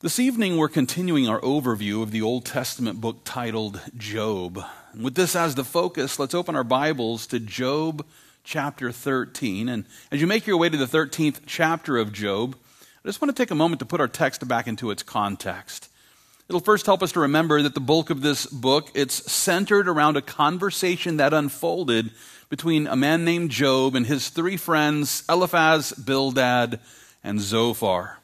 This evening, we're continuing our overview of the Old Testament book titled Job. With this as the focus, let's open our Bibles to Job chapter 13. And as you make your way to the 13th chapter of Job, I just want to take a moment to put our text back into its context. It'll first help us to remember that the bulk of this book, it's centered around a conversation that unfolded between a man named Job and his three friends, Eliphaz, Bildad, and Zophar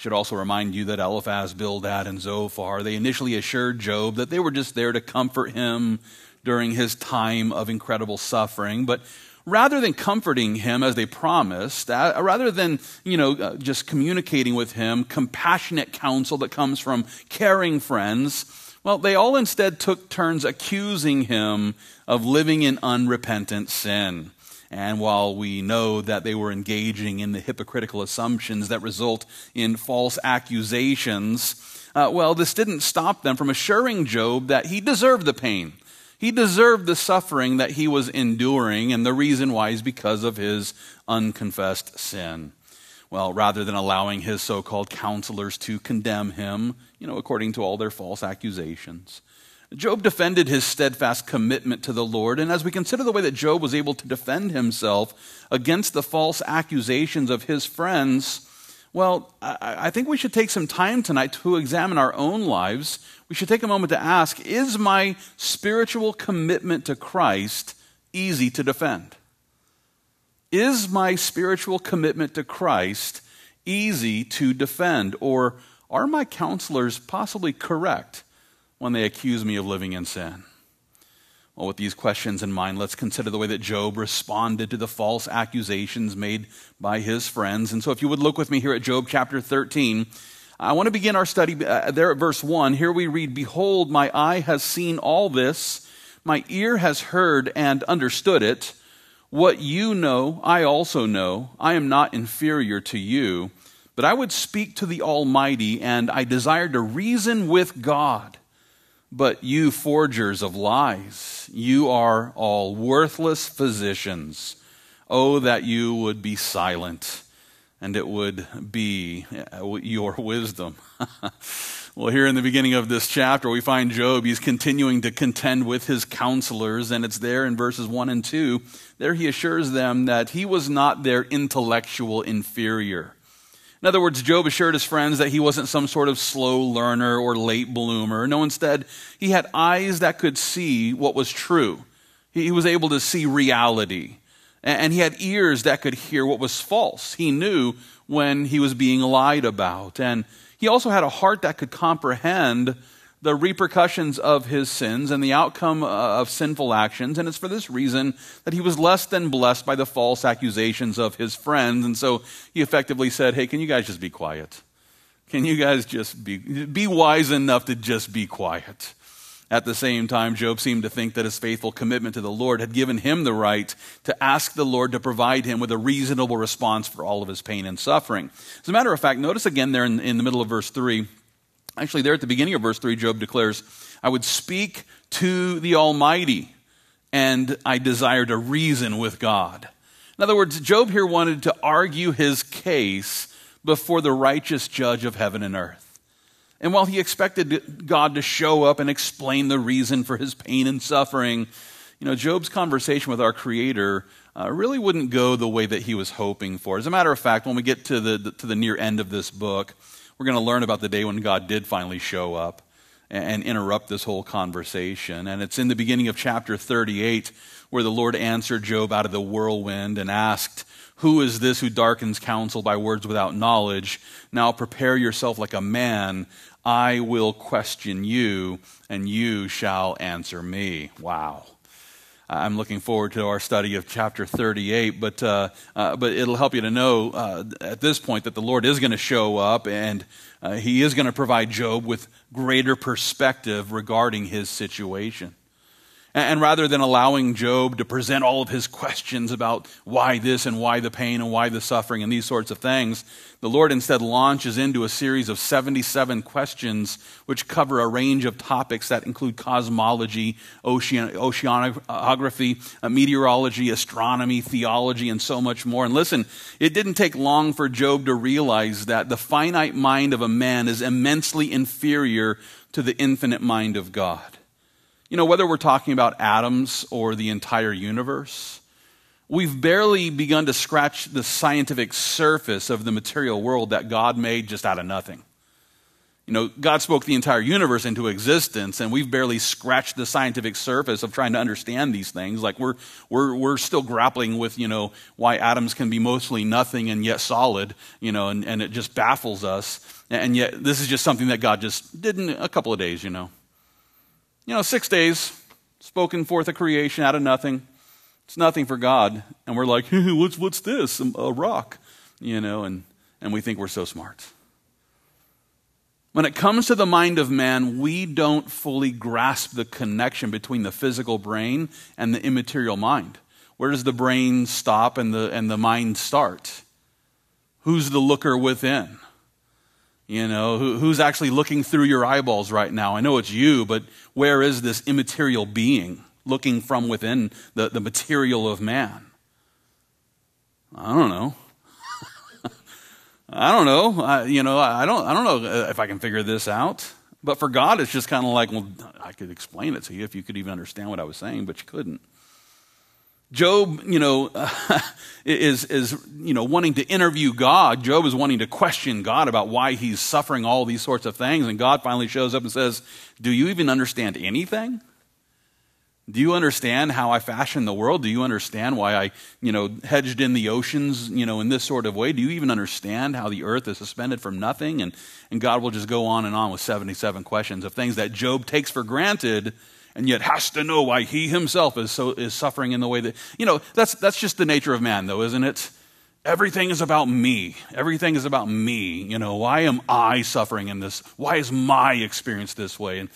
should also remind you that Eliphaz, Bildad, and Zophar, they initially assured Job that they were just there to comfort him during his time of incredible suffering. But rather than comforting him as they promised, uh, rather than, you know, uh, just communicating with him compassionate counsel that comes from caring friends, well, they all instead took turns accusing him of living in unrepentant sin. And while we know that they were engaging in the hypocritical assumptions that result in false accusations, uh, well, this didn't stop them from assuring Job that he deserved the pain. He deserved the suffering that he was enduring, and the reason why is because of his unconfessed sin. Well, rather than allowing his so called counselors to condemn him, you know, according to all their false accusations, Job defended his steadfast commitment to the Lord, and as we consider the way that Job was able to defend himself against the false accusations of his friends, well, I think we should take some time tonight to examine our own lives. We should take a moment to ask Is my spiritual commitment to Christ easy to defend? Is my spiritual commitment to Christ easy to defend? Or are my counselors possibly correct? When they accuse me of living in sin? Well, with these questions in mind, let's consider the way that Job responded to the false accusations made by his friends. And so, if you would look with me here at Job chapter 13, I want to begin our study uh, there at verse 1. Here we read, Behold, my eye has seen all this, my ear has heard and understood it. What you know, I also know. I am not inferior to you. But I would speak to the Almighty, and I desire to reason with God. But you forgers of lies, you are all worthless physicians. Oh, that you would be silent and it would be uh, your wisdom. well, here in the beginning of this chapter, we find Job. He's continuing to contend with his counselors, and it's there in verses 1 and 2. There he assures them that he was not their intellectual inferior. In other words, Job assured his friends that he wasn't some sort of slow learner or late bloomer. No, instead, he had eyes that could see what was true. He was able to see reality. And he had ears that could hear what was false. He knew when he was being lied about. And he also had a heart that could comprehend the repercussions of his sins and the outcome uh, of sinful actions. And it's for this reason that he was less than blessed by the false accusations of his friends. And so he effectively said, Hey, can you guys just be quiet? Can you guys just be, be wise enough to just be quiet? At the same time, Job seemed to think that his faithful commitment to the Lord had given him the right to ask the Lord to provide him with a reasonable response for all of his pain and suffering. As a matter of fact, notice again there in, in the middle of verse 3 Actually, there at the beginning of verse 3, Job declares, I would speak to the Almighty, and I desire to reason with God. In other words, Job here wanted to argue his case before the righteous judge of heaven and earth. And while he expected God to show up and explain the reason for his pain and suffering, you know, Job's conversation with our Creator uh, really wouldn't go the way that he was hoping for. As a matter of fact, when we get to the, the to the near end of this book, we're going to learn about the day when God did finally show up and interrupt this whole conversation. And it's in the beginning of chapter 38 where the Lord answered Job out of the whirlwind and asked, Who is this who darkens counsel by words without knowledge? Now prepare yourself like a man. I will question you, and you shall answer me. Wow. I'm looking forward to our study of chapter 38, but, uh, uh, but it'll help you to know uh, at this point that the Lord is going to show up and uh, he is going to provide Job with greater perspective regarding his situation. And rather than allowing Job to present all of his questions about why this and why the pain and why the suffering and these sorts of things, the Lord instead launches into a series of 77 questions which cover a range of topics that include cosmology, ocean, oceanography, uh, meteorology, astronomy, theology, and so much more. And listen, it didn't take long for Job to realize that the finite mind of a man is immensely inferior to the infinite mind of God. You know, whether we're talking about atoms or the entire universe, we've barely begun to scratch the scientific surface of the material world that God made just out of nothing. You know, God spoke the entire universe into existence, and we've barely scratched the scientific surface of trying to understand these things. Like, we're, we're, we're still grappling with, you know, why atoms can be mostly nothing and yet solid, you know, and, and it just baffles us. And yet, this is just something that God just did in a couple of days, you know. You know, six days, spoken forth a creation out of nothing. It's nothing for God. And we're like, what's, what's this? A rock, you know, and, and we think we're so smart. When it comes to the mind of man, we don't fully grasp the connection between the physical brain and the immaterial mind. Where does the brain stop and the, and the mind start? Who's the looker within? You know, who, who's actually looking through your eyeballs right now? I know it's you, but where is this immaterial being looking from within the, the material of man? I don't know. I don't know. I, you know, I don't, I don't know if I can figure this out. But for God, it's just kind of like, well, I could explain it to you if you could even understand what I was saying, but you couldn't. Job, you know, is, is, you know, wanting to interview God. Job is wanting to question God about why he's suffering all these sorts of things. And God finally shows up and says, Do you even understand anything? Do you understand how I fashioned the world? Do you understand why I, you know, hedged in the oceans, you know, in this sort of way? Do you even understand how the earth is suspended from nothing? And, and God will just go on and on with 77 questions of things that Job takes for granted and yet has to know why he himself is, so, is suffering in the way that, you know, that's, that's just the nature of man, though, isn't it? Everything is about me. Everything is about me. You know, why am I suffering in this? Why is my experience this way? And,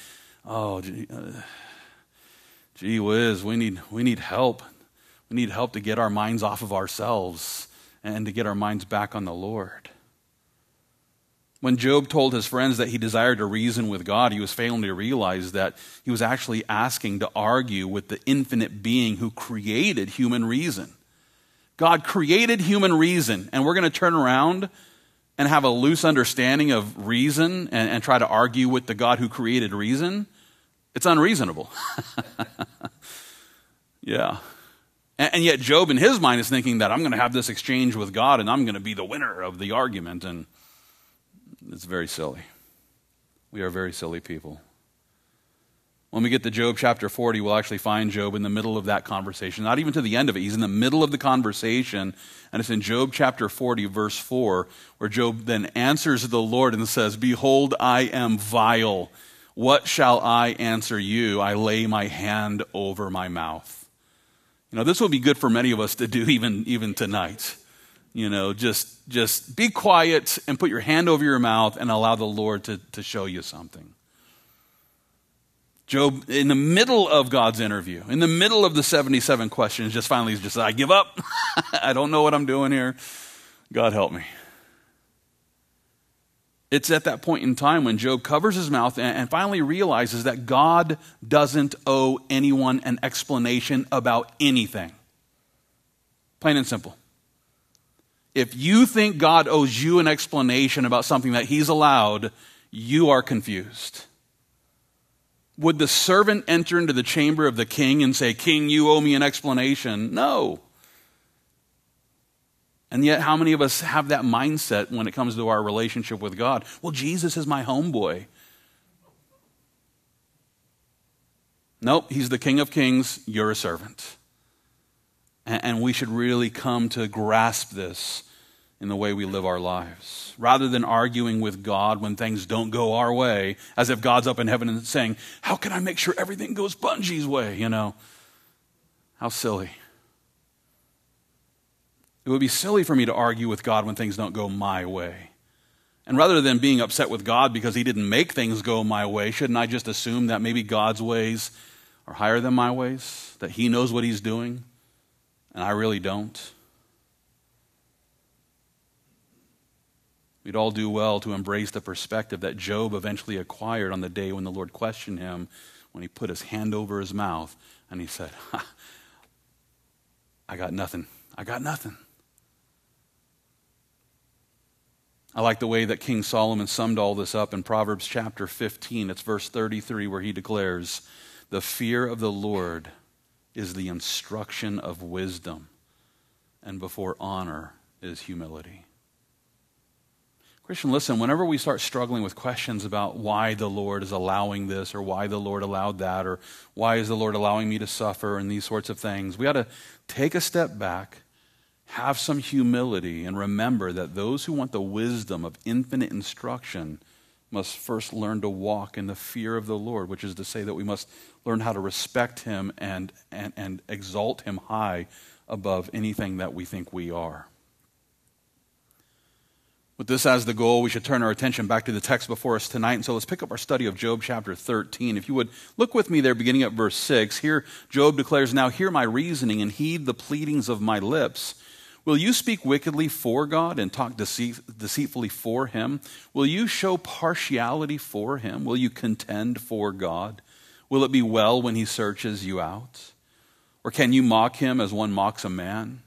oh, gee, uh, gee whiz, we need, we need help. We need help to get our minds off of ourselves and to get our minds back on the Lord. When Job told his friends that he desired to reason with God, he was failing to realize that he was actually asking to argue with the infinite being who created human reason. God created human reason, and we're going to turn around and have a loose understanding of reason and, and try to argue with the God who created reason. It's unreasonable. yeah. And, and yet, Job in his mind is thinking that I'm going to have this exchange with God and I'm going to be the winner of the argument. And it's very silly. We are very silly people. When we get to Job chapter 40, we'll actually find Job in the middle of that conversation, not even to the end of it. He's in the middle of the conversation, and it's in Job chapter 40, verse 4, where Job then answers the Lord and says, Behold, I am vile. What shall I answer you? I lay my hand over my mouth. You know, this will be good for many of us to do even, even tonight. You know, just, just be quiet and put your hand over your mouth and allow the Lord to, to show you something. Job, in the middle of God's interview, in the middle of the 77 questions, just finally just, says, I give up. I don't know what I'm doing here. God help me. It's at that point in time when Job covers his mouth and, and finally realizes that God doesn't owe anyone an explanation about anything. Plain and simple. If you think God owes you an explanation about something that he's allowed, you are confused. Would the servant enter into the chamber of the king and say, King, you owe me an explanation? No. And yet, how many of us have that mindset when it comes to our relationship with God? Well, Jesus is my homeboy. Nope, he's the King of Kings, you're a servant. And we should really come to grasp this in the way we live our lives. Rather than arguing with God when things don't go our way, as if God's up in heaven and saying, How can I make sure everything goes Bunjee's way? You know, how silly. It would be silly for me to argue with God when things don't go my way. And rather than being upset with God because He didn't make things go my way, shouldn't I just assume that maybe God's ways are higher than my ways, that he knows what he's doing, and I really don't. We'd all do well to embrace the perspective that Job eventually acquired on the day when the Lord questioned him, when he put his hand over his mouth and he said, I got nothing. I got nothing. I like the way that King Solomon summed all this up in Proverbs chapter 15. It's verse 33 where he declares, The fear of the Lord is the instruction of wisdom, and before honor is humility. Christian, listen, whenever we start struggling with questions about why the Lord is allowing this or why the Lord allowed that or why is the Lord allowing me to suffer and these sorts of things, we ought to take a step back, have some humility, and remember that those who want the wisdom of infinite instruction must first learn to walk in the fear of the Lord, which is to say that we must learn how to respect Him and, and, and exalt Him high above anything that we think we are. With this as the goal, we should turn our attention back to the text before us tonight. And so let's pick up our study of Job chapter 13. If you would look with me there, beginning at verse 6. Here, Job declares, Now hear my reasoning and heed the pleadings of my lips. Will you speak wickedly for God and talk deceit, deceitfully for him? Will you show partiality for him? Will you contend for God? Will it be well when he searches you out? Or can you mock him as one mocks a man?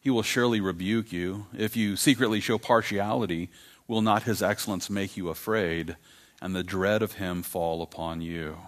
He will surely rebuke you. If you secretly show partiality, will not his excellence make you afraid, and the dread of him fall upon you?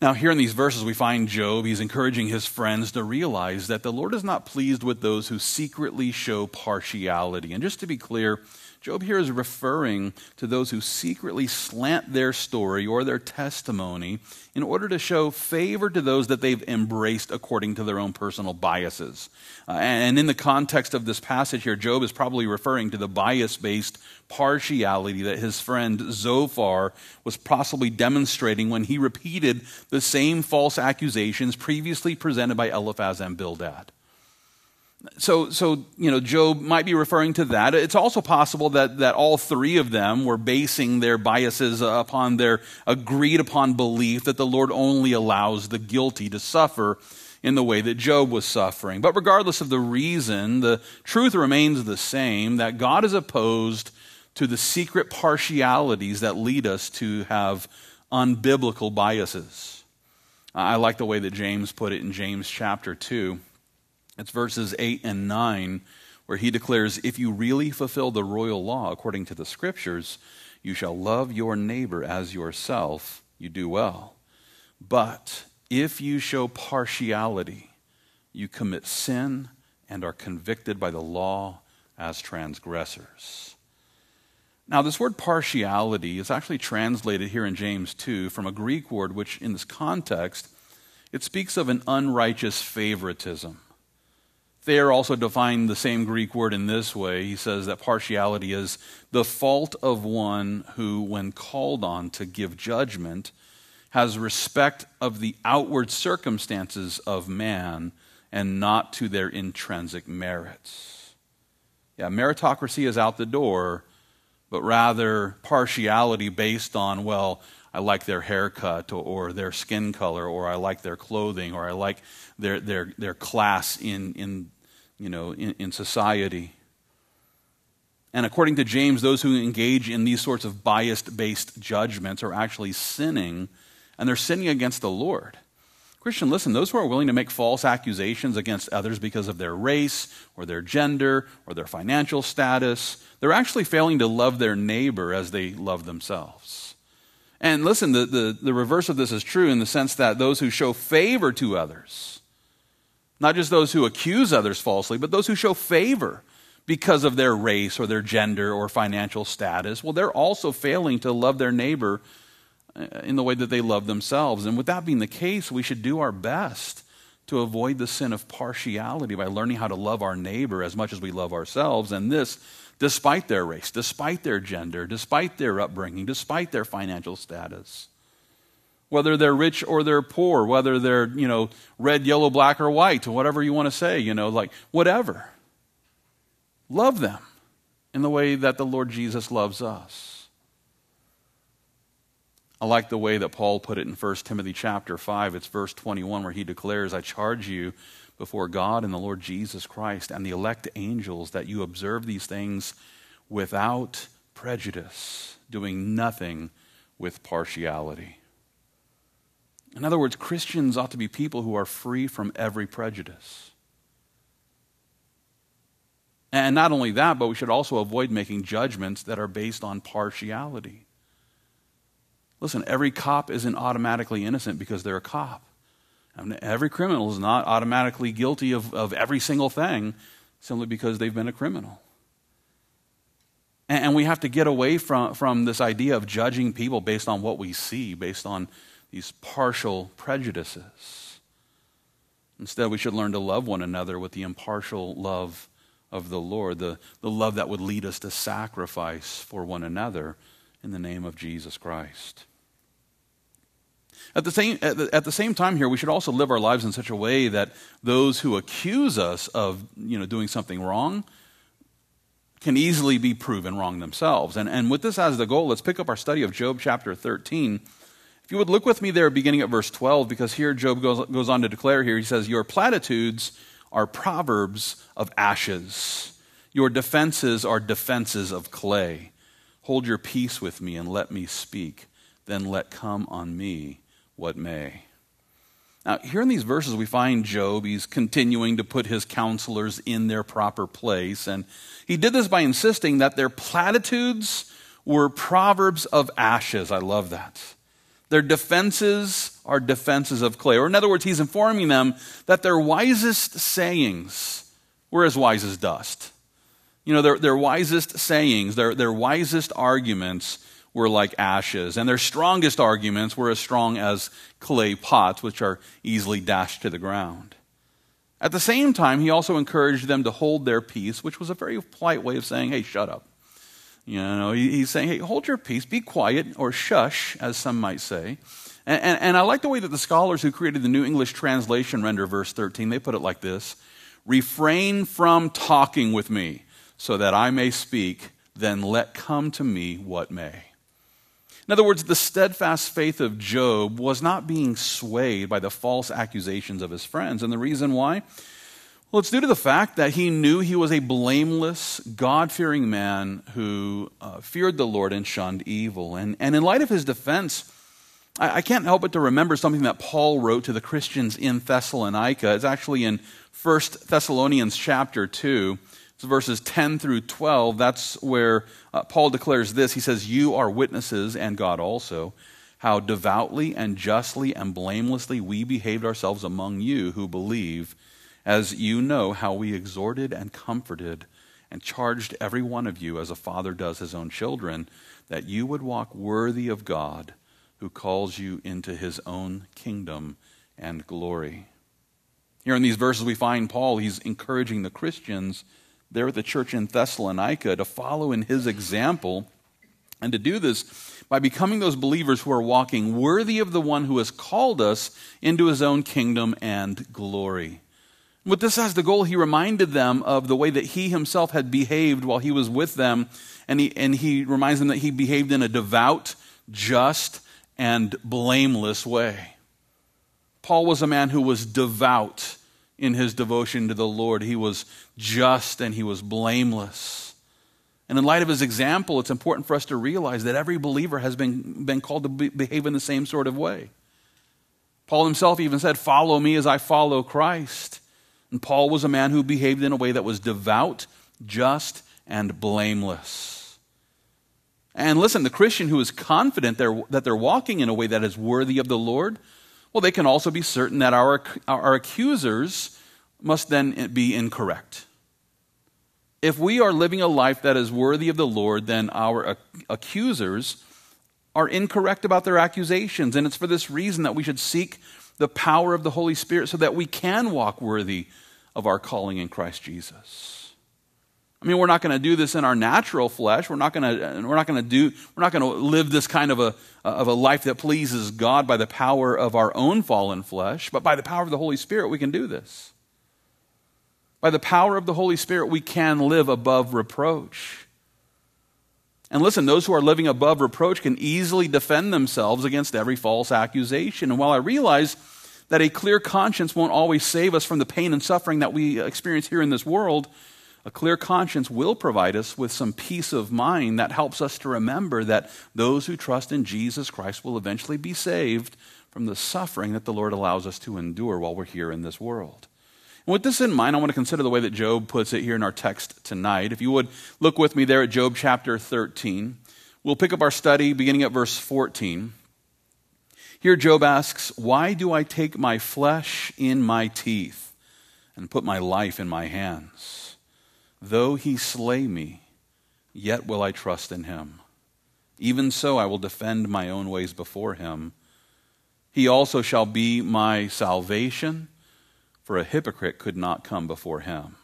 Now, here in these verses, we find Job. He's encouraging his friends to realize that the Lord is not pleased with those who secretly show partiality. And just to be clear, Job here is referring to those who secretly slant their story or their testimony in order to show favor to those that they've embraced according to their own personal biases. Uh, and in the context of this passage here, Job is probably referring to the bias based partiality that his friend Zophar was possibly demonstrating when he repeated the same false accusations previously presented by Eliphaz and Bildad. So, so, you know, Job might be referring to that. It's also possible that, that all three of them were basing their biases upon their agreed upon belief that the Lord only allows the guilty to suffer in the way that Job was suffering. But regardless of the reason, the truth remains the same that God is opposed to the secret partialities that lead us to have unbiblical biases. I like the way that James put it in James chapter 2. It's verses 8 and 9 where he declares, If you really fulfill the royal law according to the scriptures, you shall love your neighbor as yourself, you do well. But if you show partiality, you commit sin and are convicted by the law as transgressors. Now, this word partiality is actually translated here in James 2 from a Greek word which, in this context, it speaks of an unrighteous favoritism. Thayer also defined the same Greek word in this way. He says that partiality is the fault of one who, when called on to give judgment, has respect of the outward circumstances of man and not to their intrinsic merits. Yeah, meritocracy is out the door, but rather partiality based on, well, I like their haircut or, their skin color, or I like their clothing, or I like their, their, their class in, in you know, in, in society. And according to James, those who engage in these sorts of biased based judgments are actually sinning, and they're sinning against the Lord. Christian, listen, those who are willing to make false accusations against others because of their race or their gender or their financial status, they're actually failing to love their neighbor as they love themselves. And listen, the, the, the reverse of this is true in the sense that those who show favor to others, not just those who accuse others falsely, but those who show favor because of their race or their gender or financial status. Well, they're also failing to love their neighbor uh, in the way that they love themselves. And with that being the case, we should do our best to avoid the sin of partiality by learning how to love our neighbor as much as we love ourselves. And this, despite their race, despite their gender, despite their upbringing, despite their financial status whether they're rich or they're poor, whether they're, you know, red, yellow, black, or white, or whatever you want to say, you know, like whatever. Love them in the way that the Lord Jesus loves us. I like the way that Paul put it in 1 Timothy chapter 5. It's verse 21 where he declares, I charge you before God and the Lord Jesus Christ and the elect angels that you observe these things without prejudice, doing nothing with partiality. In other words, Christians ought to be people who are free from every prejudice. And not only that, but we should also avoid making judgments that are based on partiality. Listen, every cop isn't automatically innocent because they're a cop. I mean, every criminal is not automatically guilty of, of every single thing simply because they've been a criminal. And, and we have to get away from, from this idea of judging people based on what we see, based on these partial prejudices. Instead, we should learn to love one another with the impartial love of the Lord, the, the love that would lead us to sacrifice for one another in the name of Jesus Christ. At the, same, at, the, at the same time here, we should also live our lives in such a way that those who accuse us of you know, doing something wrong can easily be proven wrong themselves. And, and with this as the goal, let's pick up our study of Job chapter 13. If you would look with me there beginning at verse 12, because here Job goes, goes on to declare here, he says, Your platitudes are proverbs of ashes. Your defenses are defenses of clay. Hold your peace with me and let me speak. Then let come on me what may. Now, here in these verses, we find Job. He's continuing to put his counselors in their proper place. And he did this by insisting that their platitudes were proverbs of ashes. I love that. Their defenses are defenses of clay. Or, in other words, he's informing them that their wisest sayings were as wise as dust. You know, their, their wisest sayings, their, their wisest arguments were like ashes, and their strongest arguments were as strong as clay pots, which are easily dashed to the ground. At the same time, he also encouraged them to hold their peace, which was a very polite way of saying, hey, shut up. You know, he's saying, hey, hold your peace, be quiet, or shush, as some might say. And, and, and, I like the way that the scholars who created the New English translation render verse 13. They put it like this Refrain from talking with me, so that I may speak, then let come to me what may. In other words, the steadfast faith of Job was not being swayed by the false accusations of his friends. And the reason why? Well, it's due to the fact that he knew he was a blameless, God fearing man who uh, feared the Lord and shunned evil. And, and in light of his defense, I, I, can't help but to remember something that Paul wrote to the Christians in Thessalonica. It's actually in 1 Thessalonians chapter 2. It's verses 10 through 12. That's where uh, Paul declares this. He says, You are witnesses, and God also, how devoutly and justly and blamelessly we behaved ourselves among you who believe as you know how we exhorted and comforted and charged every one of you, as a father does his own children, that you would walk worthy of God who calls you into his own kingdom and glory. Here in these verses, we find Paul, he's encouraging the Christians there at the church in Thessalonica to follow in his example and to do this by becoming those believers who are walking worthy of the one who has called us into his own kingdom and glory. With this as the goal, he reminded them of the way that he himself had behaved while he was with them. And he, and he reminds them that he behaved in a devout, just, and blameless way. Paul was a man who was devout in his devotion to the Lord. He was just and he was blameless. And in light of his example, it's important for us to realize that every believer has been, been called to be, behave in the same sort of way. Paul himself even said, Follow me as I follow Christ. And Paul was a man who behaved in a way that was devout, just, and blameless. And listen, the Christian who is confident that they're walking in a way that is worthy of the Lord, well, they can also be certain that our, our accusers must then be incorrect. If we are living a life that is worthy of the Lord, then our accusers are incorrect about their accusations. And it's for this reason that we should seek the power of the Holy Spirit so that we can walk worthy of our calling in Christ Jesus. I mean, we're not going to do this in our natural flesh. We're not going to, we're not going to do, we're not going to live this kind of a, of a life that pleases God by the power of our own fallen flesh, but by the power of the Holy Spirit, we can do this. By the power of the Holy Spirit, we can live above reproach. And listen, those who are living above reproach can easily defend themselves against every false accusation. And while I realize that a clear conscience won't always save us from the pain and suffering that we experience here in this world, a clear conscience will provide us with some peace of mind that helps us to remember that those who trust in Jesus Christ will eventually be saved from the suffering that the Lord allows us to endure while we're here in this world. With this in mind, I want to consider the way that Job puts it here in our text tonight. If you would look with me there at Job chapter 13, we'll pick up our study beginning at verse 14. Here, Job asks, Why do I take my flesh in my teeth and put my life in my hands? Though he slay me, yet will I trust in him. Even so, I will defend my own ways before him. He also shall be my salvation, for a hypocrite could not come before him.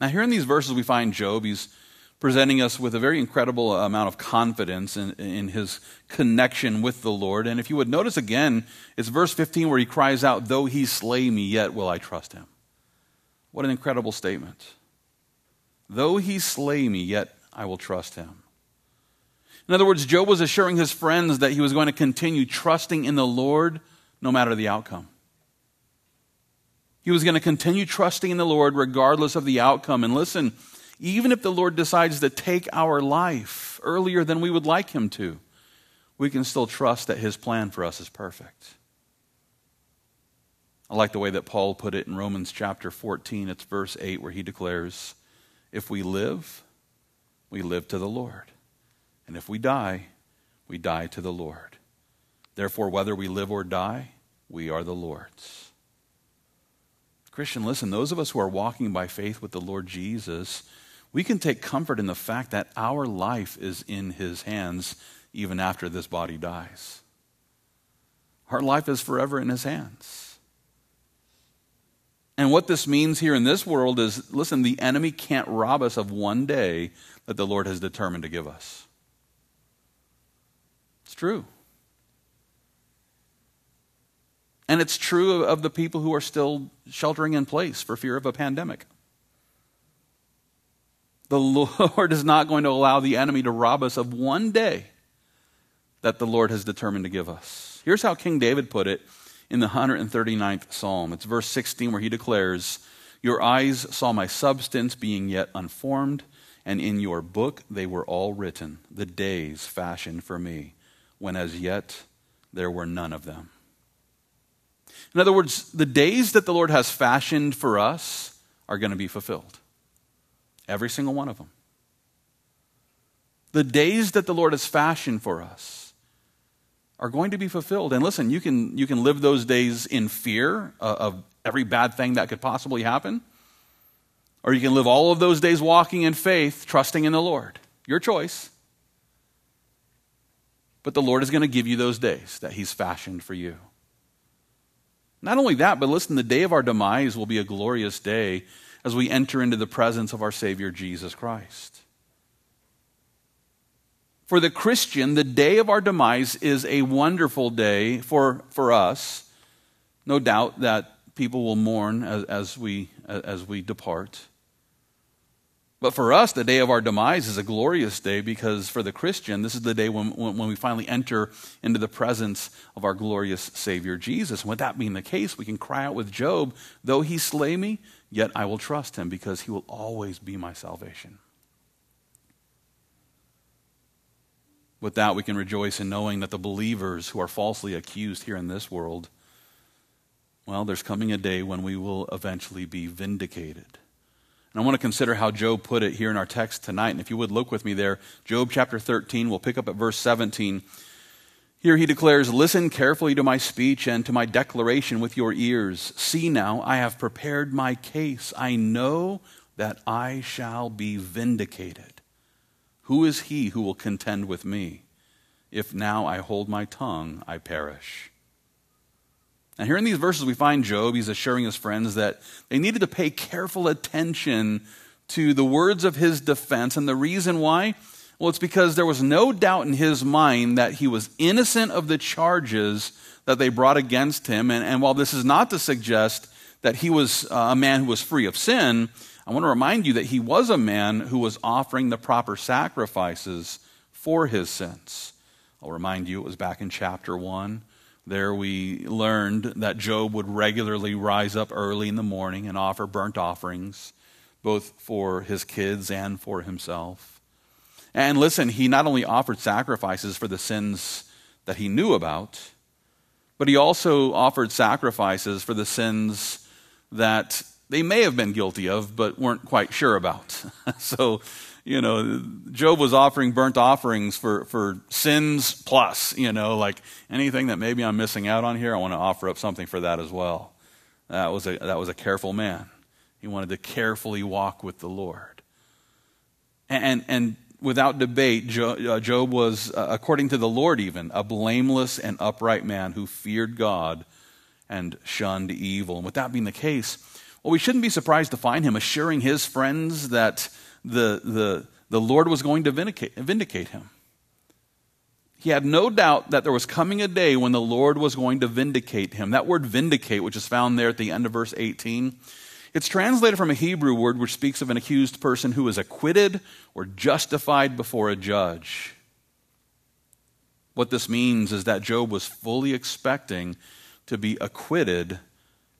Now, here in these verses, we find Job. He's presenting us with a very incredible amount of confidence in, in, his connection with the Lord. And if you would notice again, it's verse 15 where he cries out, Though he slay me, yet will I trust him. What an incredible statement. Though he slay me, yet I will trust him. In other words, Job was assuring his friends that he was going to continue trusting in the Lord no matter the outcome. He was going to continue trusting in the Lord regardless of the outcome. And listen, even if the Lord decides to take our life earlier than we would like Him to, we can still trust that His plan for us is perfect. I like the way that Paul put it in Romans chapter 14. It's verse 8 where he declares, If we live, we live to the Lord. And if we die, we die to the Lord. Therefore, whether we live or die, we are the Lord's. Christian, listen, those of us who are walking by faith with the Lord Jesus, we can take comfort in the fact that our life is in His hands even after this body dies. Our life is forever in His hands. And what this means here in this world is listen, the enemy can't rob us of one day that the Lord has determined to give us. It's true. And it's true of the people who are still sheltering in place for fear of a pandemic. The Lord is not going to allow the enemy to rob us of one day that the Lord has determined to give us. Here's how King David put it in the 139th Psalm. It's verse 16 where he declares, Your eyes saw my substance being yet unformed, and in your book they were all written, the days fashioned for me, when as yet there were none of them. In other words, the days that the Lord has fashioned for us are going to be fulfilled. Every single one of them. The days that the Lord has fashioned for us are going to be fulfilled. And listen, you can, you can live those days in fear of every bad thing that could possibly happen, or you can live all of those days walking in faith, trusting in the Lord. Your choice. But the Lord is going to give you those days that He's fashioned for you. Not only that, but listen, the day of our demise will be a glorious day as we enter into the presence of our Savior Jesus Christ. For the Christian, the day of our demise is a wonderful day for, for us. No doubt that people will mourn as, as, we, as we depart. But for us, the day of our demise is a glorious day because for the Christian, this is the day when, when, we finally enter into the presence of our glorious Savior Jesus. And with that being the case, we can cry out with Job, though he slay me, yet I will trust him because he will always be my salvation. With that, we can rejoice in knowing that the believers who are falsely accused here in this world, well, there's coming a day when we will eventually be vindicated. And I want to consider how Job put it here in our text tonight. And if you would look with me there, Job chapter 13, we'll pick up at verse 17. Here he declares, Listen carefully to my speech and to my declaration with your ears. See now, I have prepared my case. I know that I shall be vindicated. Who is he who will contend with me? If now I hold my tongue, I perish. And here in these verses, we find Job, he's assuring his friends that they needed to pay careful attention to the words of his defense. And the reason why? Well, it's because there was no doubt in his mind that he was innocent of the charges that they brought against him. And, and while this is not to suggest that he was uh, a man who was free of sin, I want to remind you that he was a man who was offering the proper sacrifices for his sins. I'll remind you, it was back in chapter 1. There we learned that Job would regularly rise up early in the morning and offer burnt offerings, both for his kids and for himself. And listen, he not only offered sacrifices for the sins that he knew about, but he also offered sacrifices for the sins that they may have been guilty of, but weren't quite sure about. so, you know, Job was offering burnt offerings for, for sins plus, you know, like anything that maybe I'm missing out on here, I want to offer up something for that as well. That was a, that was a careful man. He wanted to carefully walk with the Lord. And, and without debate, uh, Job was, uh, according to the Lord even, a blameless and upright man who feared God and shunned evil. And with that being the case, well, we shouldn't be surprised to find him assuring his friends that the, the, the Lord was going to vindicate, vindicate him. He had no doubt that there was coming a day when the Lord was going to vindicate him. That word vindicate, which is found there at the end of verse 18, it's translated from a Hebrew word which speaks of an accused person who is acquitted or justified before a judge. What this means is that Job was fully expecting to be acquitted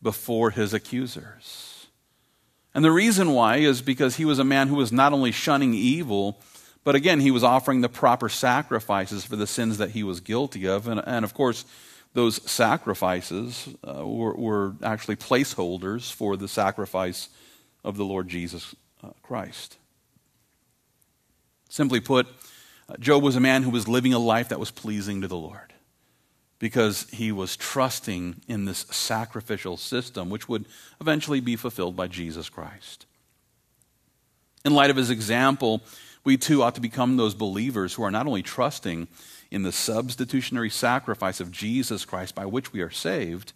before his accusers. And the reason why is because he was a man who was not only shunning evil, but again, he was offering the proper sacrifices for the sins that he was guilty of. And, and of course, those sacrifices uh, were, were, actually placeholders for the sacrifice of the Lord Jesus uh, Christ. Simply put, uh, Job was a man who was living a life that was pleasing to the Lord because he was trusting in this sacrificial system, which would eventually be fulfilled by Jesus Christ. In light of his example, we too ought to become those believers who are not only trusting in the substitutionary sacrifice of Jesus Christ by which we are saved.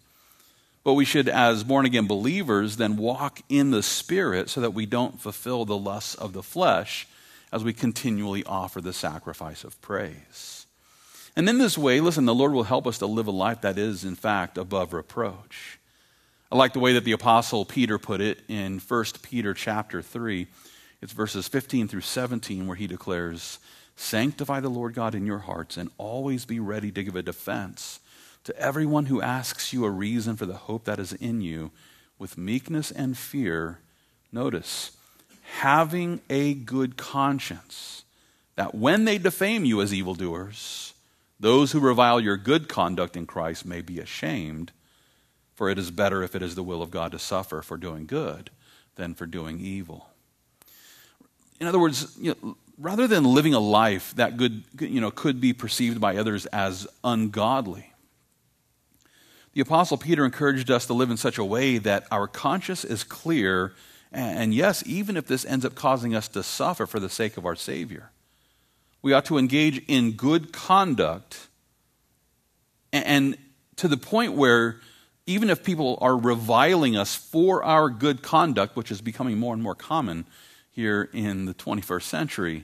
But we should, as born again believers, then walk in the Spirit so that we don't fulfill the lusts of the flesh as we continually offer the sacrifice of praise. And in this way, listen, the Lord will help us to live a life that is, in fact, above reproach. I like the way that the apostle Peter put it in 1 Peter chapter 3. It's verses 15 through 17 where he declares, Sanctify the Lord God in your hearts and always be ready to give a defense to everyone who asks you a reason for the hope that is in you with meekness and fear. Notice, having a good conscience, that when they defame you as evildoers, those who revile your good conduct in Christ may be ashamed. For it is better if it is the will of God to suffer for doing good than for doing evil. In other words, you know, rather than living a life that could, you know, could be perceived by others as ungodly, the Apostle Peter encouraged us to live in such a way that our conscience is clear, and yes, even if this ends up causing us to suffer for the sake of our Savior, we ought to engage in good conduct, and to the point where even if people are reviling us for our good conduct, which is becoming more and more common, here in the 21st century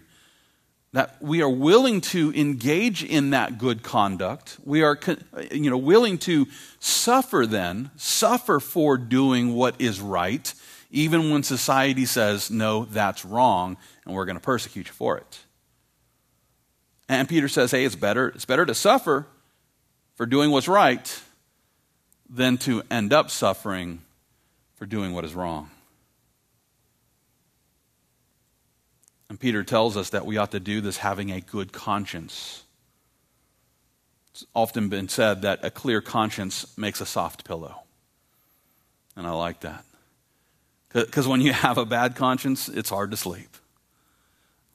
that we are willing to engage in that good conduct. We are you know, willing to suffer then, suffer for doing what is right, even when society says, no, that's wrong, and we're going to persecute you for it. And Peter says, hey, it's better, it's better to suffer for doing what's right than to end up suffering for doing what is wrong. And Peter tells us that we ought to do this having a good conscience. It's often been said that a clear conscience makes a soft pillow. And I like that. Because when you have a bad conscience, it's hard to sleep.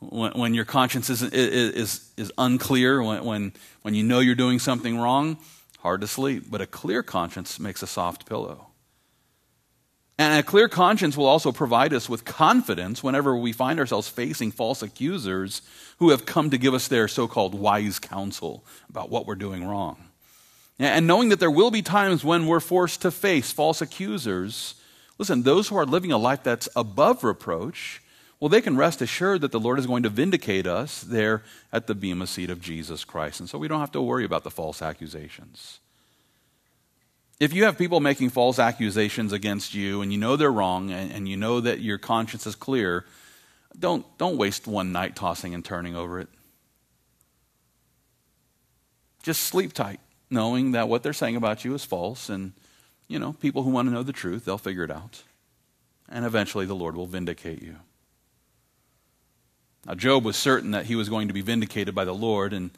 When, when your conscience is, is, is, unclear, when, when, when you know you're doing something wrong, hard to sleep. But a clear conscience makes a soft pillow. And a clear conscience will also provide us with confidence whenever we find ourselves facing false accusers who have come to give us their so called wise counsel about what we're doing wrong. And knowing that there will be times when we're forced to face false accusers, listen, those who are living a life that's above reproach, well, they can rest assured that the Lord is going to vindicate us there at the Bema seat of Jesus Christ. And so we don't have to worry about the false accusations. if you have people making false accusations against you and you know they're wrong and, and, you know that your conscience is clear, don't, don't waste one night tossing and turning over it. Just sleep tight, knowing that what they're saying about you is false. And, you know, people who want to know the truth, they'll figure it out. And eventually the Lord will vindicate you. Now, Job was certain that he was going to be vindicated by the Lord, and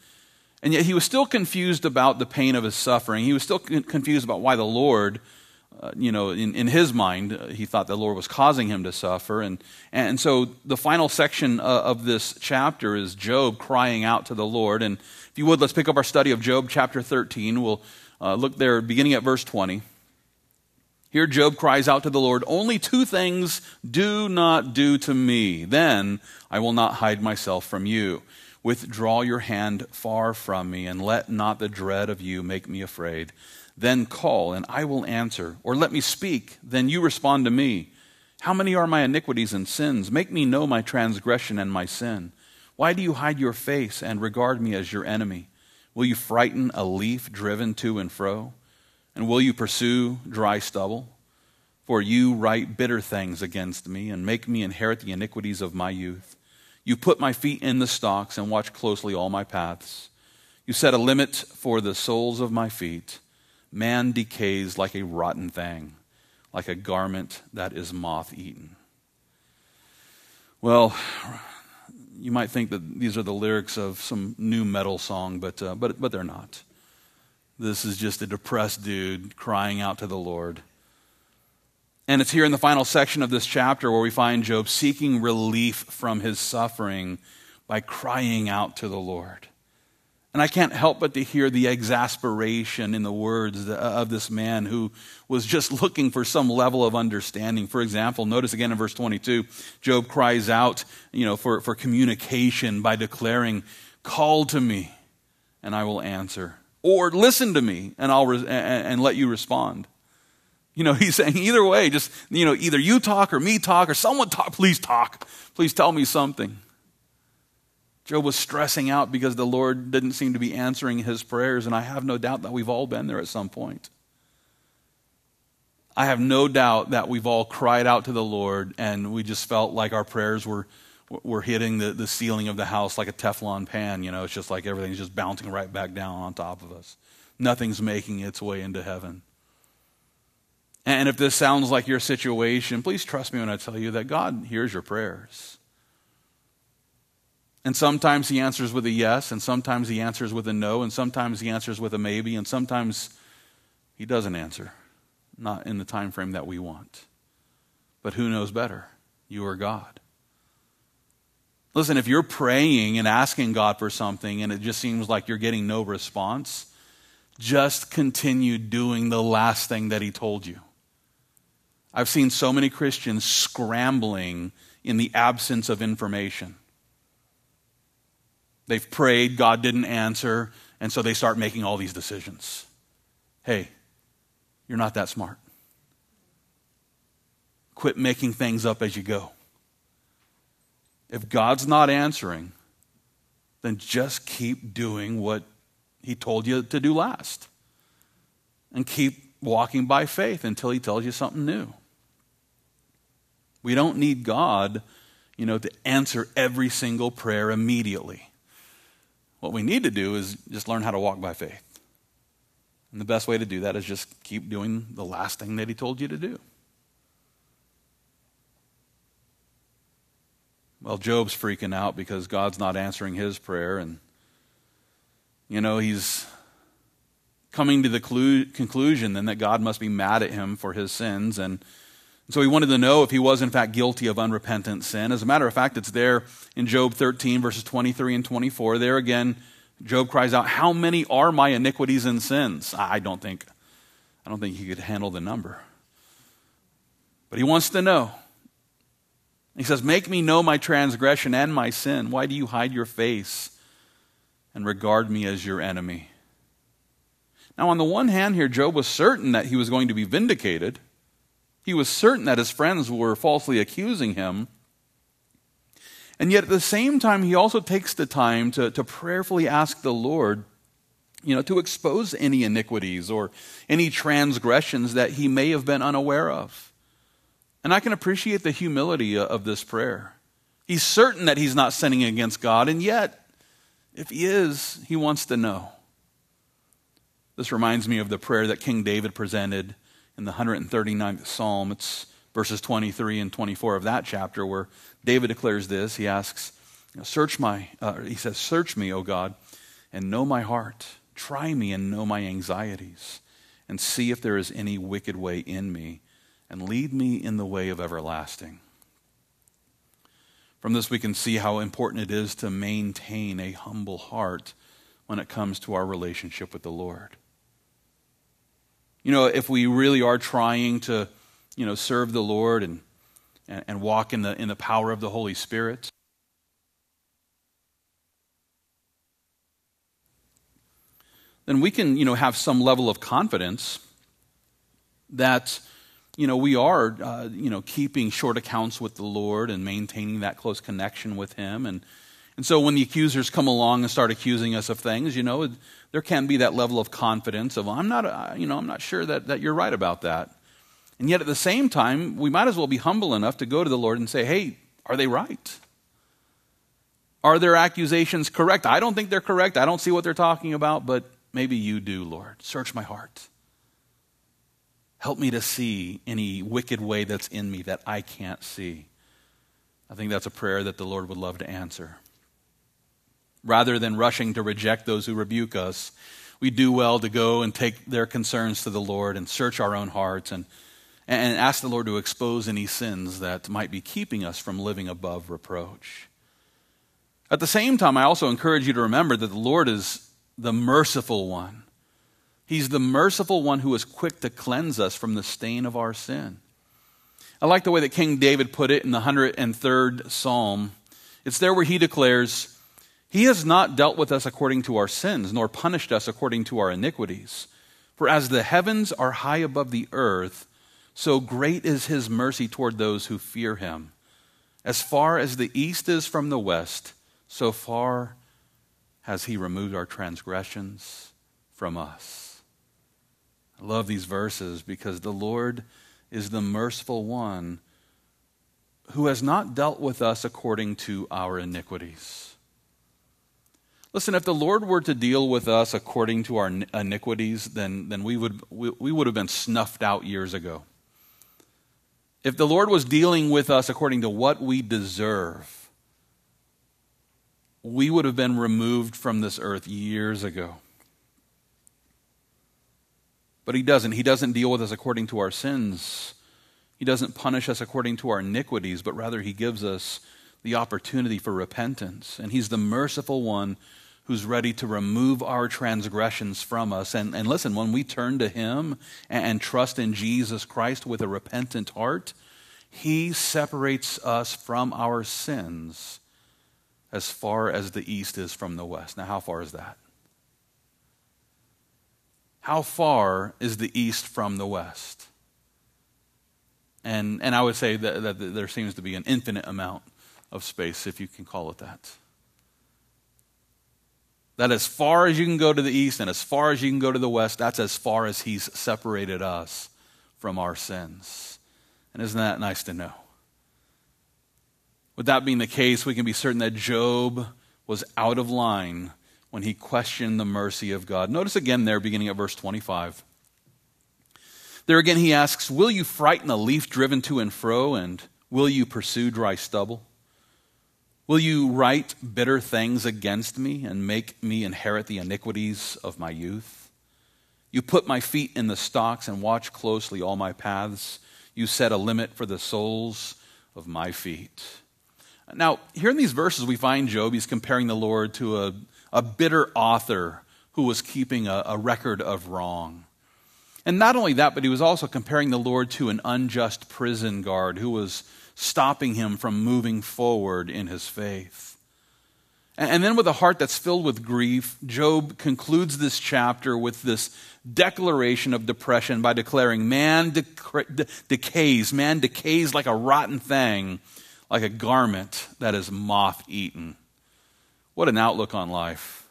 and yet he was still confused about the pain of his suffering. He was still confused about why the Lord, uh, you know, in, in his mind, uh, he thought the Lord was causing him to suffer. And, and so the final section uh, of this chapter is Job crying out to the Lord. And if you would, let's pick up our study of Job chapter 13. We'll uh, look there beginning at verse 20. Here, Job cries out to the Lord, Only two things do not do to me. Then I will not hide myself from you. Withdraw your hand far from me, and let not the dread of you make me afraid. Then call, and I will answer. Or let me speak, then you respond to me. How many are my iniquities and sins? Make me know my transgression and my sin. Why do you hide your face and regard me as your enemy? Will you frighten a leaf driven to and fro? And will you pursue dry stubble? For you write bitter things against me and make me inherit the iniquities of my youth. You put my feet in the stocks and watch closely all my paths. You set a limit for the soles of my feet. Man decays like a rotten thing, like a garment that is moth eaten. Well, you might think that these are the lyrics of some new metal song, but, uh, but, but they're not. This is just a depressed dude crying out to the Lord. And it's here in the final section of this chapter where we find Job seeking relief from his suffering by crying out to the Lord. And I can't help but to hear the exasperation in the words of this man who was just looking for some level of understanding. For example, notice again in verse 22, Job cries out, you know, for, for communication by declaring, call to me and I will answer. Or listen to me and I'll re- and, let you respond. You know, he's saying either way, just, you know, either you talk or me talk or someone talk. Please talk. Please tell me something. Job was stressing out because the Lord didn't seem to be answering his prayers, and I have no doubt that we've all been there at some point. I have no doubt that we've all cried out to the Lord and we just felt like our prayers were, were hitting the, the ceiling of the house like a Teflon pan. You know, it's just like everything's just bouncing right back down on top of us. Nothing's making its way into heaven. And if this sounds like your situation, please trust me when I tell you that God hears your prayers. And sometimes He answers with a yes, and sometimes He answers with a no, and sometimes He answers with a maybe, and sometimes He doesn't answer, not in the time frame that we want. But who knows better, you or God? Listen, if you're praying and asking God for something and it just seems like you're getting no response, just continue doing the last thing that He told you. I've seen so many Christians scrambling in the absence of information. They've prayed, God didn't answer, and so they start making all these decisions. Hey, you're not that smart. Quit making things up as you go. If God's not answering, then just keep doing what He told you to do last. And keep walking by faith until He tells you something new. We don't need God, you know, to answer every single prayer immediately. What we need to do is just learn how to walk by faith. And the best way to do that is just keep doing the last thing that he told you to do. Well, Job's freaking out because God's not answering his prayer. And, you know, he's coming to the conclusion then that God must be mad at him for his sins. And so he wanted to know if he was, in fact, guilty of unrepentant sin. As a matter of fact, it's there in Job 13, verses 23 and 24. There again, Job cries out, How many are my iniquities and sins? I don't think, I don't think he could handle the number. But he wants to know. He says, Make me know my transgression and my sin. Why do you hide your face and regard me as your enemy? Now, on the one hand, here, Job was certain that he was going to be vindicated. He was certain that his friends were falsely accusing him. And yet, at the same time, he also takes the time to, to prayerfully ask the Lord you know, to expose any iniquities or any transgressions that he may have been unaware of. And I can appreciate the humility of this prayer. He's certain that he's not sinning against God, and yet, if he is, he wants to know. This reminds me of the prayer that King David presented in the 139th Psalm. It's verses 23 and 24 of that chapter where David declares this. He asks, Search my, uh, he says, Search me, O God, and know my heart. Try me and know my anxieties, and see if there is any wicked way in me, and lead me in the way of everlasting. From this, we can see how important it is to maintain a humble heart when it comes to our relationship with the Lord. You know, if we really are trying to, you know, serve the Lord and, and, and walk in the, in the power of the Holy Spirit, then we can, you know, have some level of confidence that, you know, we are, uh, you know, keeping short accounts with the Lord and maintaining that close connection with Him. And, and so when the accusers come along and start accusing us of things, you know, there can be that level of confidence of, I'm not, uh, you know, I'm not sure that, that you're right about that. And yet at the same time, we might as well be humble enough to go to the Lord and say, hey, are they right? Are their accusations correct? I don't think they're correct. I don't see what they're talking about, but maybe you do, Lord. Search my heart. Help me to see any wicked way that's in me that I can't see. I think that's a prayer that the Lord would love to answer. Rather than rushing to reject those who rebuke us, we do well to go and take their concerns to the Lord and search our own hearts and, and ask the Lord to expose any sins that might be keeping us from living above reproach. At the same time, I also encourage you to remember that the Lord is the merciful one. He's the merciful one who is quick to cleanse us from the stain of our sin. I like the way that King David put it in the 103rd Psalm. It's there where he declares, he has not dealt with us according to our sins, nor punished us according to our iniquities. For as the heavens are high above the earth, so great is his mercy toward those who fear him. As far as the east is from the west, so far has he removed our transgressions from us. I love these verses because the Lord is the merciful one who has not dealt with us according to our iniquities. Listen, if the Lord were to deal with us according to our iniquities, then, then we, would, we, we would have been snuffed out years ago. If the Lord was dealing with us according to what we deserve, we would have been removed from this earth years ago. But He doesn't. He doesn't deal with us according to our sins. He doesn't punish us according to our iniquities, but rather He gives us the opportunity for repentance. And He's the merciful one who's ready to remove our transgressions from us. And, and listen, when we turn to Him and, and trust in Jesus Christ with a repentant heart, He separates us from our sins as far as the east is from the west. Now, how far is that? How far is the east from the west? And, and I would say that, that there seems to be an infinite amount of space, if you can call it that. That as far as you can go to the east and as far as you can go to the west, that's as far as He's separated us from our sins. And isn't that nice to know? With that being the case, we can be certain that Job was out of line when he questioned the mercy of God. Notice again there, beginning at verse 25. There again, he asks, Will you frighten a leaf driven to and fro, and will you pursue dry stubble? Will you write bitter things against me and make me inherit the iniquities of my youth? You put my feet in the stocks and watch closely all my paths. You set a limit for the soles of my feet. Now, here in these verses, we find Job, he's comparing the Lord to a, a bitter author who was keeping a, a record of wrong. And not only that, but he was also comparing the Lord to an unjust prison guard who was stopping him from moving forward in his faith. And then, with a heart that's filled with grief, Job concludes this chapter with this declaration of depression by declaring, Man decays, man decays like a rotten thing, like a garment that is moth eaten. What an outlook on life.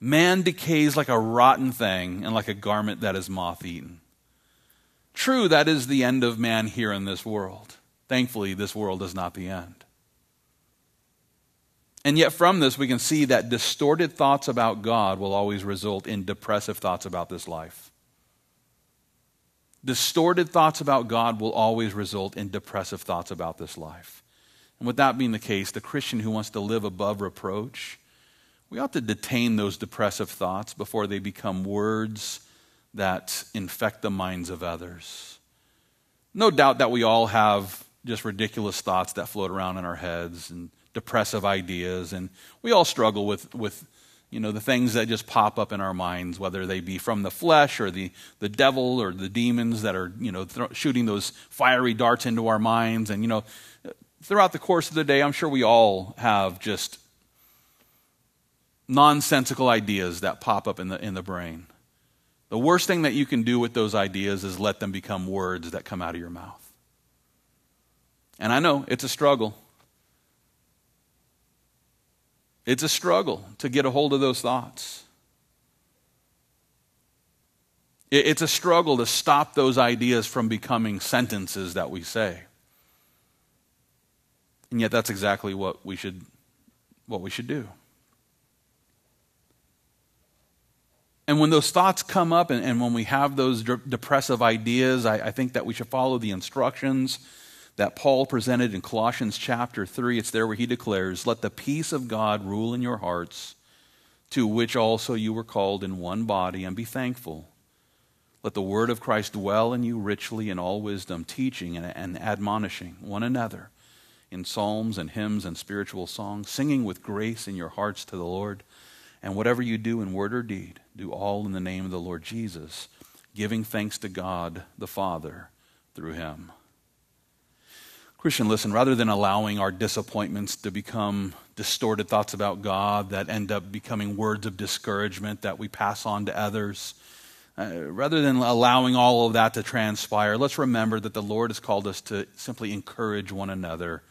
Man decays like a rotten thing and like a garment that is moth eaten. True, that is the end of man here in this world. Thankfully, this world is not the end. And yet, from this, we can see that distorted thoughts about God will always result in depressive thoughts about this life. Distorted thoughts about God will always result in depressive thoughts about this life. And with that being the case, the Christian who wants to live above reproach, we ought to detain those depressive thoughts before they become words that infect the minds of others. No doubt that we all have just ridiculous thoughts that float around in our heads and depressive ideas, and we all struggle with, with you know, the things that just pop up in our minds, whether they be from the flesh or the, the devil or the demons that are, you know, th- shooting those fiery darts into our minds. And, you know, throughout the course of the day, I'm sure we all have just nonsensical ideas that pop up in the, in the brain. The worst thing that you can do with those ideas is let them become words that come out of your mouth. And I know it's a struggle. It's a struggle to get a hold of those thoughts. It's a struggle to stop those ideas from becoming sentences that we say. And yet that's exactly what we should what we should do. And when those thoughts come up and, and when we have those de- depressive ideas, I, I think that we should follow the instructions that Paul presented in Colossians chapter 3. It's there where he declares, Let the peace of God rule in your hearts, to which also you were called in one body, and be thankful. Let the word of Christ dwell in you richly in all wisdom, teaching and, and admonishing one another in psalms and hymns and spiritual songs, singing with grace in your hearts to the Lord. And whatever you do in word or deed, do all in the name of the Lord Jesus, giving thanks to God the Father through him. Christian, listen, rather than allowing our disappointments to become distorted thoughts about God that end up becoming words of discouragement that we pass on to others, uh, rather than allowing all of that to transpire, let's remember that the Lord has called us to simply encourage one another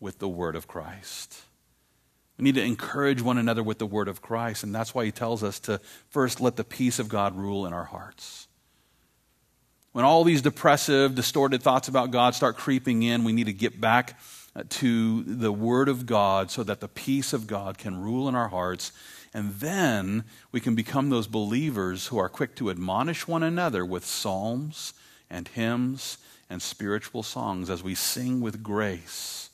with the word of Christ. We need to encourage one another with the word of Christ, and that's why he tells us to first let the peace of God rule in our hearts. When all these depressive, distorted thoughts about God start creeping in, we need to get back uh, to the Word of God so that the peace of God can rule in our hearts. And then we can become those believers who are quick to admonish one another with psalms and hymns and spiritual songs as we sing with grace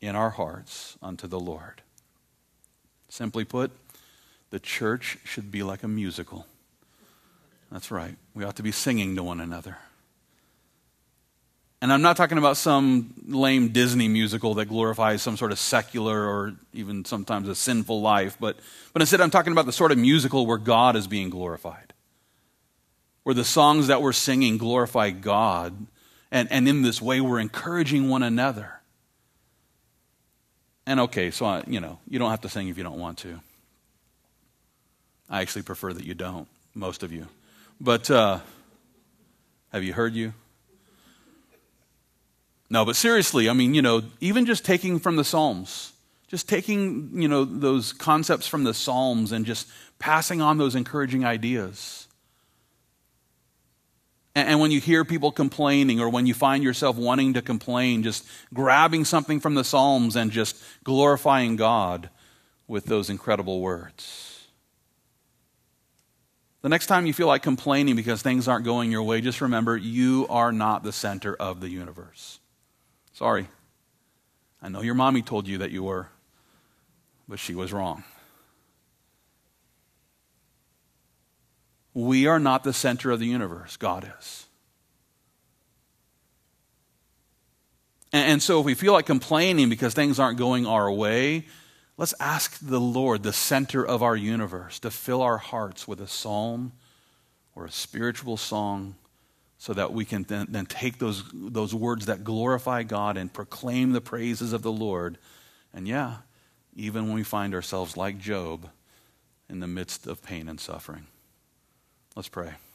in our hearts unto the Lord. Simply put, the church should be like a musical. That's right. We ought to be singing to one another. And I'm not talking about some lame Disney musical that glorifies some sort of secular or even sometimes a sinful life, but, but instead I'm talking about the sort of musical where God is being glorified, where the songs that we're singing glorify God, and, and in this way we're encouraging one another. And okay, so, I, you know, you don't have to sing if you don't want to. I actually prefer that you don't, most of you. But uh, have you heard you? No, but seriously, I mean, you know, even just taking from the Psalms, just taking, you know, those concepts from the Psalms and just passing on those encouraging ideas. And, when you hear people complaining or when you find yourself wanting to complain, just grabbing something from the Psalms and just glorifying God with those incredible words. The next time you feel like complaining because things aren't going your way, just remember you are not the center of the universe. Sorry. I know your mommy told you that you were, but she was wrong. We are not the center of the universe, God is. And, so if we feel like complaining because things aren't going our way, Let's ask the Lord, the center of our universe, to fill our hearts with a psalm or a spiritual song so that we can then, then, take those, those words that glorify God and proclaim the praises of the Lord. And yeah, even when we find ourselves like Job in the midst of pain and suffering. Let's pray.